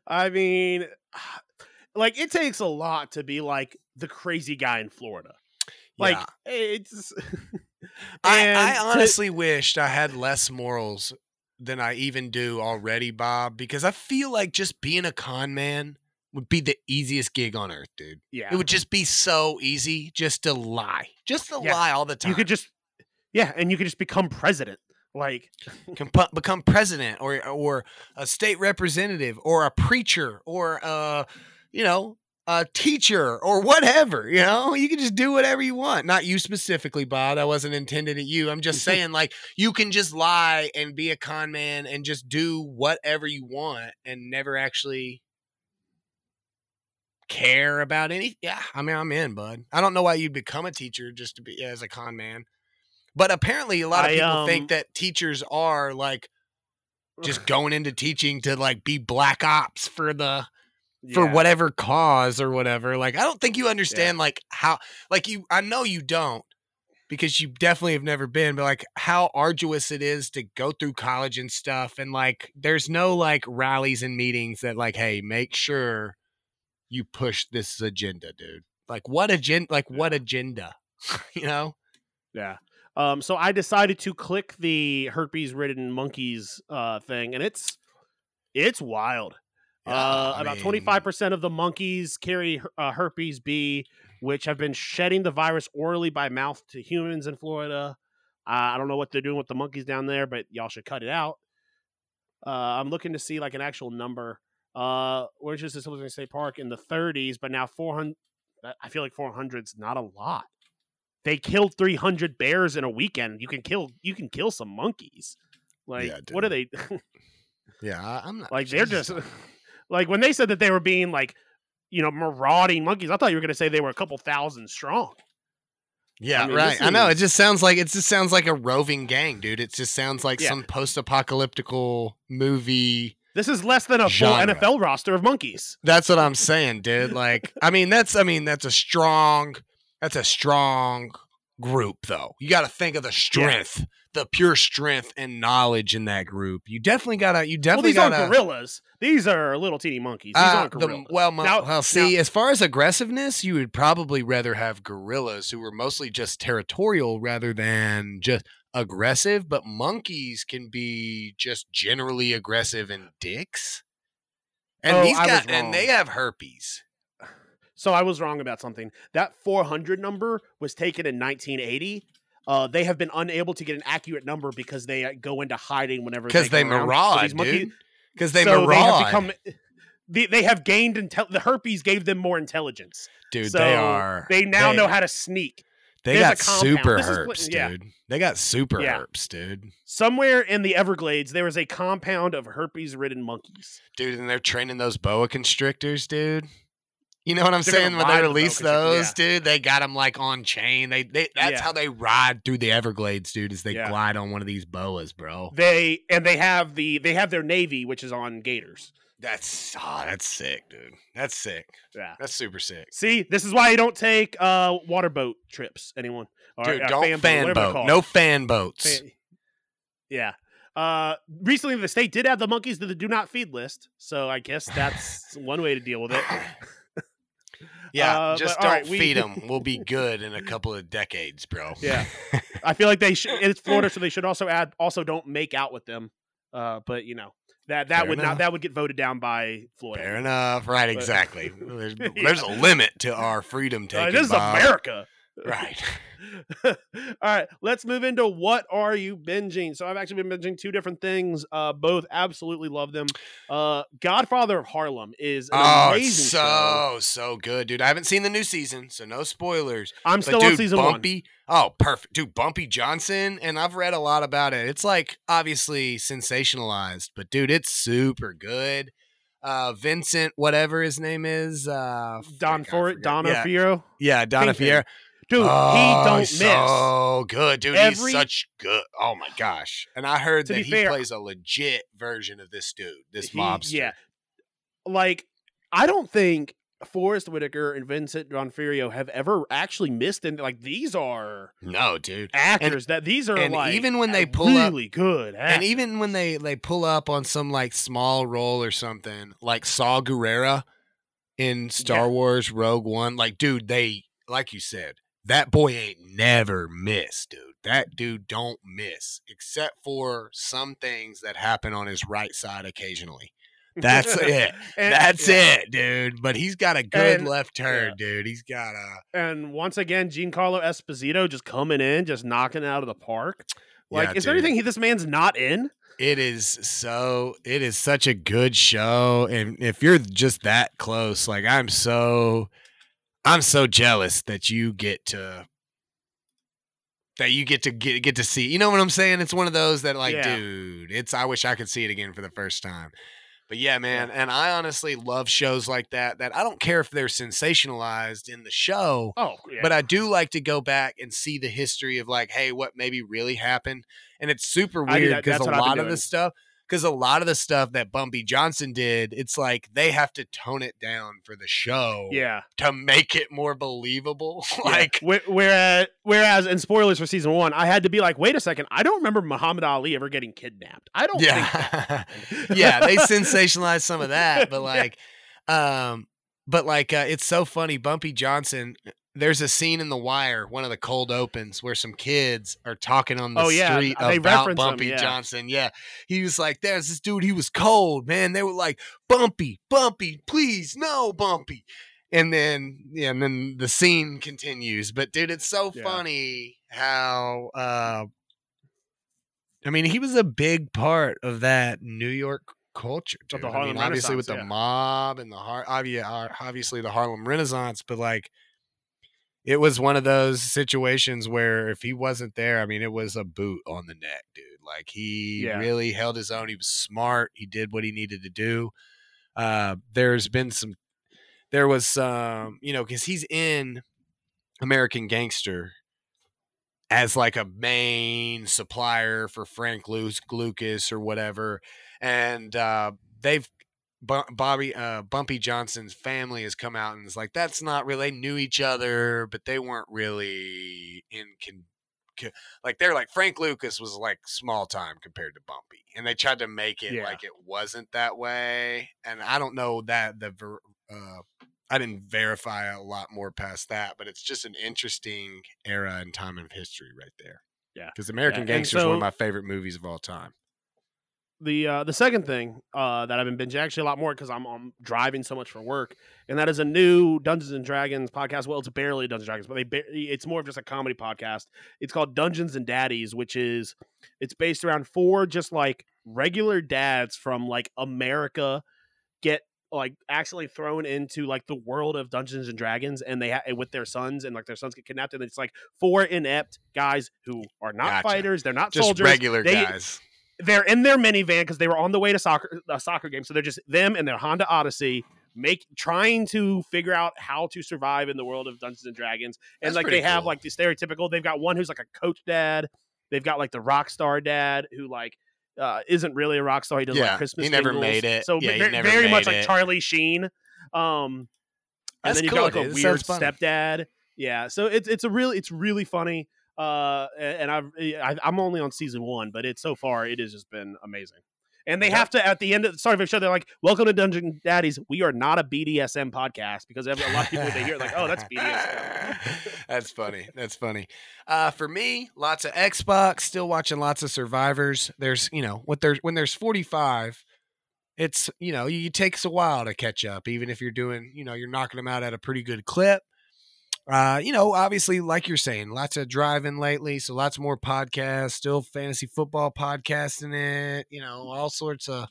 I mean, like it takes a lot to be like the crazy guy in Florida. Like Yeah. it's. I, I to- honestly wished I had less morals than I even do already, Bob, because I feel like just being a con man would be the easiest gig on earth, dude. yeah, It would just be so easy just to lie, just to Yeah. lie all the time. you could just, yeah, and you could just become president. Like, Comp- become president or or a state representative or a preacher or uh you know a teacher or whatever you know? You can just do whatever you want. Not you specifically bob that wasn't intended at you. I'm just saying like you can just lie and be a con man and just do whatever you want and never actually care about any yeah i mean i'm in bud. I don't know why you'd become a teacher just to be as a con man. But apparently a lot of I, people um, think that teachers are like just going into teaching to like be black ops for the for whatever cause or whatever. Like I don't think you understand like how like you I know you don't because you definitely have never been, but like how arduous it is to go through college and stuff and like there's no like rallies and meetings that like hey, make sure you push this agenda, dude. Like what agenda like what agenda? you know? Yeah. Um, so I decided to click the herpes ridden monkeys uh thing, and it's it's wild. Yeah, uh, about twenty five percent of the monkeys carry uh, herpes B, which have been shedding the virus orally by mouth to humans in Florida. Uh, I don't know what they're doing with the monkeys down there, but y'all should cut it out. Uh, I'm looking to see like an actual number. Uh, where's just this Illusion State Park in the 30s, but now 400. I feel like 400's not a lot. They killed 300 bears in a weekend. You can kill you can kill some monkeys. Like Yeah, what are they Yeah, I'm not like? They're just like when they said that they were being like you know marauding monkeys. I thought you were going to say they were a couple thousand strong. Yeah, I mean, right. this I know. It just sounds like it just sounds like a roving gang, dude. It just sounds like Yeah. some post-apocalyptical movie. This is less than a Genre. full NFL roster of monkeys. That's what I'm saying, dude. Like, I mean, that's I mean, that's a strong that's a strong group though. You got to think of the strength, the pure strength and knowledge in that group. You definitely got to you Well, definitely these got aren't gorillas. These are little teeny monkeys. These Uh, aren't the- gorillas. well, mo- Now- well, see, as far as aggressiveness, you would probably rather have gorillas who were mostly just territorial rather than just aggressive. But monkeys can be just generally aggressive and dicks. And Oh, these guys, and they have herpes. So I was wrong about something. That 400 number was taken in 1980. Uh, they have been unable to get an accurate number because they uh, go into hiding whenever Because they come around. So dude. Because they so maraud. They have become. They, they have gained intel. The herpes gave them more intelligence. dude, so they are. They now they- know how to sneak. They there's got super herps, what- yeah. dude. They got super Yeah. herps, dude. Somewhere in the Everglades, there is a compound of herpes-ridden monkeys. Dude, and they're training those boa constrictors, dude. You know what I'm saying? When they release those, dude, they got them like on chain. They, they that's Yeah. how they ride through the Everglades, dude. Is they Yeah. glide on one of these boas, bro. They and they have the they have their navy, which is on gators. That's oh, that's sick, dude. That's sick. Yeah. That's super sick, See, this is why you don't take uh water boat trips. Anyone? Dude. uh, don't fan fan, they're boat. No fan boats. Fan- Yeah. Uh, recently, the state did add the monkeys to the do not feed list, so I guess that's one way to deal with it. yeah, Uh, just but, don't right, we- feed them. We'll be good in a couple of decades, bro. Yeah. I feel like they should. It's Florida, so they should also add. Also, don't make out with them. Uh, but you know that that Fair would enough. not that would get voted down by Florida. Fair enough. Right, But- exactly. There's, Yeah. there's a limit to our freedom Uh, taking. this is Bob. America. Right. All right, let's move into what are you binging? So I've actually been binging two different things. Uh, both absolutely love them. Uh, Godfather of Harlem is Oh, amazing it's show. so so good, dude. I haven't seen the new season, so no spoilers. I'm But still dude, on season one. Bumpy, oh perfect, dude. Bumpy Johnson, and I've read a lot about it. It's like obviously sensationalized, but dude, it's super good. Uh, Vincent, whatever his name is, uh. Don frick, I For forget. Donna yeah, Fierro. yeah, Donna Kingpin. Dude, oh, he don't he's miss. So good, dude. Every- he's such good. Oh my gosh! And I heard that he fair- plays a legit version of this dude, this He- mobster. Yeah. Like, I don't think Forest Whitaker and Vincent D'Onofrio have ever actually missed and like these are No, dude. actors that these are and like even when they pull up- really good And even when they they pull up on some like small role or something, like Saw Gerrera in Star Yeah. Wars Rogue One, like dude, they like you said, that boy ain't never missed, dude. That dude don't miss, except for some things that happen on his right side occasionally. That's it. And- That's yeah. it, dude. But he's got a good And- left turn, yeah. dude. He's got a And once again, Giancarlo Esposito just coming in, just knocking it out of the park. Like, Yeah, is there anything he, this man's not in? It is so it is such a good show and if you're just that close like I'm so I'm so jealous that you get to that you get to get get to see. You know what I'm saying? It's one of those that like Yeah. dude, it's I wish I could see it again for the first time. But yeah, man, and I honestly love shows like that that I don't care if they're sensationalized in the show, Oh, yeah. but I do like to go back and see the history of like, hey, what maybe really happened. And it's super weird because a what I've been lot of the stuff, because a lot of the stuff that Bumpy Johnson did, it's like they have to tone it down for the show yeah. to make it more believable. Yeah. like, Whe- whereas, whereas, and spoilers for season one, I had to be like, wait a second, I don't remember Muhammad Ali ever getting kidnapped. I don't think that. yeah, yeah, they sensationalized some of that, but Yeah. like, um, but like, uh, it's so funny. Bumpy Johnson. There's a scene in The Wire, one of the cold opens, where some kids are talking on the Oh, yeah, street they about reference him, Bumpy yeah. Johnson. Yeah, he was like, "There's this dude. He was cold, man." They were like, "Bumpy, Bumpy, please, no, Bumpy." And then, yeah, and then the scene continues. But dude, it's so Yeah. funny how uh, I mean, he was a big part of that New York culture. The I mean, obviously with the mob and the Har- obviously the Harlem Renaissance, but like it was one of those situations where if he wasn't there, I mean, it was a boot on the neck, dude. Like he Yeah. really held his own. He was smart. He did what he needed to do. Uh, there's been some, there was some, you know, because he's in American Gangster as like a main supplier for Frank Lu- Lucas or whatever, and uh, they've Bobby uh, Bumpy Johnson's family has come out and is like that's not really they knew each other, but they weren't really in con- co- like they're like Frank Lucas was like small time compared to Bumpy, and they tried to make it Yeah. like it wasn't that way, and I don't know that the ver- uh, I didn't verify a lot more past that, but it's just an interesting era and time of history right there. Yeah. because American and Gangster is one of my favorite movies of all time. The uh, the second thing uh, that I've been binging actually a lot more because I'm, I'm driving so much for work, and that is a new Dungeons and Dragons podcast. Well, it's barely Dungeons and Dragons, but they ba- it's more of just a comedy podcast. It's called Dungeons and Daddies, which is it's based around four just like regular dads from like America get like accidentally thrown into like the world of Dungeons and Dragons, and they ha- with their sons, and like their sons get kidnapped, and it's like four inept guys who are not Gotcha. fighters, they're not Just soldiers, regular They- guys. They're in their minivan because they were on the way to soccer a soccer game. So they're just them and their Honda Odyssey make trying to figure out how to survive in the world of Dungeons and Dragons. And That's like they have like the stereotypical. They've got one who's like a coach dad. They've got like the rock star dad who like uh, isn't really a rock star. He does Yeah, like Christmas. he never jingles. made it. So Yeah, very, very much made like. Charlie Sheen. Um, and That's then you've cool, got like dude. a weird stepdad. Yeah, so it's it's a really it's really funny. Uh, and I've I, I'm only on season one, but it's so far it has just been amazing. And they have to at the end of the start of the show, they're like, "Welcome to Dungeon Daddies. We are not a BDSM podcast because a lot of people they hear like, oh, that's BDSM." That's funny. That's funny. Uh, for me, lots of Xbox. Still watching lots of Survivors. There's, you know, what there's when there's 45, it's you know, it takes a while to catch up, even if you're doing, you know, you're knocking them out at a pretty good clip. Uh, you know, obviously, like you're saying, lots of driving lately, so lots more podcasts. Still fantasy football podcasting it. You know, all sorts of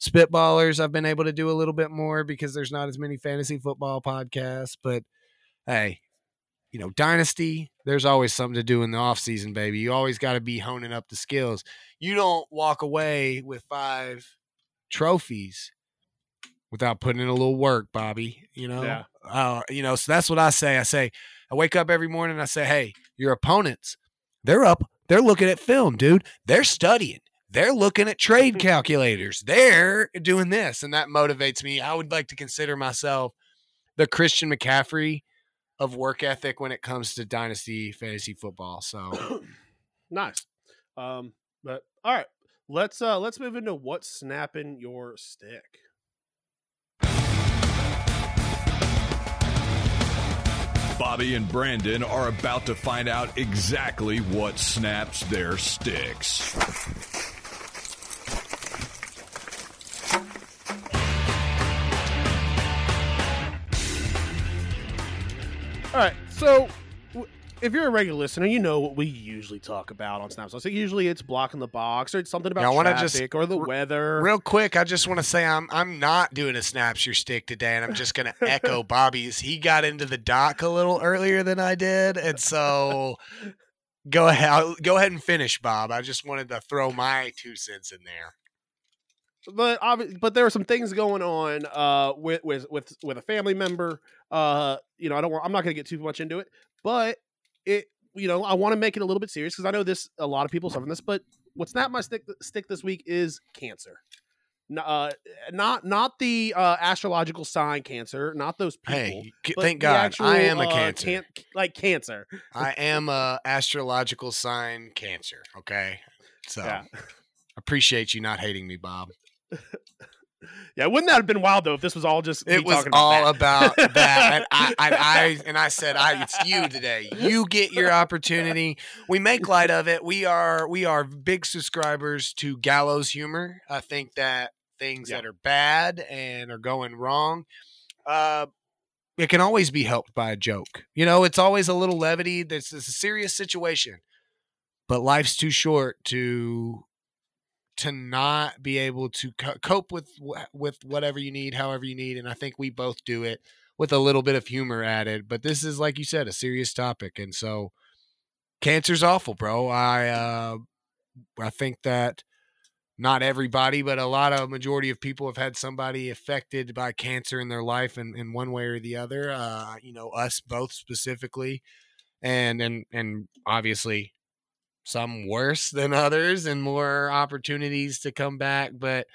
spitballers. I've been able to do a little bit more because there's not as many fantasy football podcasts. But hey, you know, dynasty. There's always something to do in the off season, baby. You always got to be honing up the skills. You don't walk away with five trophies without putting in a little work, Bobby. You know, Yeah. uh, you know. So that's what I say. I say, I wake up every morning and I say, hey, your opponents, they're up, they're looking at film, dude. They're studying. They're looking at trade calculators. They're doing this. And that motivates me. I would like to consider myself the Christian McCaffrey of work ethic when it comes to dynasty fantasy football. So nice. Um, but all right, let's uh let's move into what's snapping your stick. Bobby and Brandon are about to find out exactly what snaps their sticks. All right, so if you're a regular listener, you know what we usually talk about on Snaps. So usually it's blocking the box or it's something about Yeah, traffic just- or the weather. real quick, I just want to say I'm I'm not doing a snaps your stick today, and I'm just gonna echo Bobby's. He got into the dock a little earlier than I did, and so go ahead I'll- go ahead and finish, Bob. I just wanted to throw my two cents in there. but but there were some things going on uh with with with with a family member uh you know i don't want i'm not going to get too much into it but it you know i want to make it a little bit serious because i know this a lot of people suffer from this but what's not my stick stick this week is cancer uh not not the uh astrological sign cancer not those people Hey, thank God, actual, I am a uh, cancer. can- like cancer I am a astrological sign cancer. Okay, so yeah appreciate you not hating me, Bob. yeah wouldn't that have been wild though if this was all just me It was talking about all that? about that. And I, I, I and I said, I, it's you today. You get your opportunity. We make light of it. We are we are big subscribers to gallows humor. I think that things Yeah. that are bad and are going wrong, uh, it can always be helped by a joke. You know, it's always a little levity. This is a serious situation, but life's too short to to not be able to co- cope with with whatever you need, however you need, and I think we both do it with a little bit of humor added. But this is, like you said, a serious topic, and so cancer's awful, bro. I uh, I think that not everybody, but a lot of majority of people have had somebody affected by cancer in their life, in, in one way or the other. Uh, you know, us both specifically, and and and obviously some worse than others and more opportunities to come back but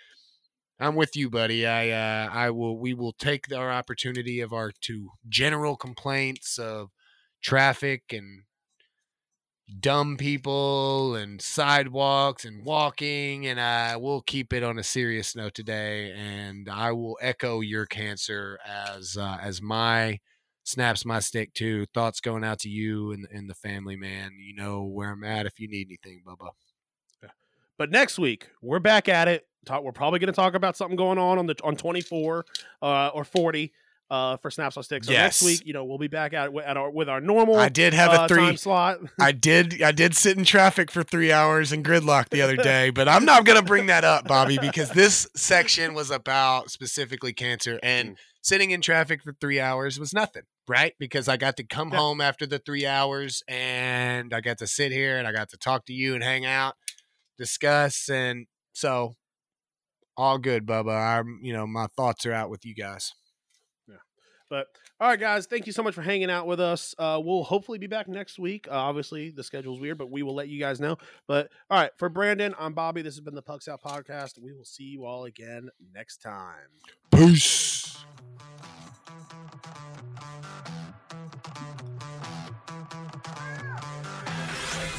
i'm with you buddy. I uh i will we will take our opportunity of our two general complaints of traffic and dumb people and sidewalks and walking and uh we'll keep it on a serious note today and i will echo your cancer as uh, as my snaps my stick too. Thoughts going out to you and, and the family, man. You know where I'm at if you need anything, Bubba. But next week we're back at it. Talk, we're probably going to talk about something going on on the on 24 uh, or 40 uh, for snaps on sticks. So next week, you know, we'll be back at, it at our with our normal I did have uh, a three. slot. I did. I did sit in traffic for three hours in gridlock the other day, but I'm not gonna bring that up, Bobby, because this section was about specifically cancer, and Mm. sitting in traffic for three hours was nothing, right? Because I got to come Yeah. home after the three hours, and I got to sit here and I got to talk to you and hang out, discuss, and so all good, Bubba. I'm, you know, my thoughts are out with you guys. Yeah. But all right, guys, thank you so much for hanging out with us. Uh, we'll hopefully be back next week. Uh, obviously, the schedule's weird, but we will let you guys know. But all right, for Brandon, I'm Bobby. This has been the Pucks Out Podcast. We will see you all again next time. Peace.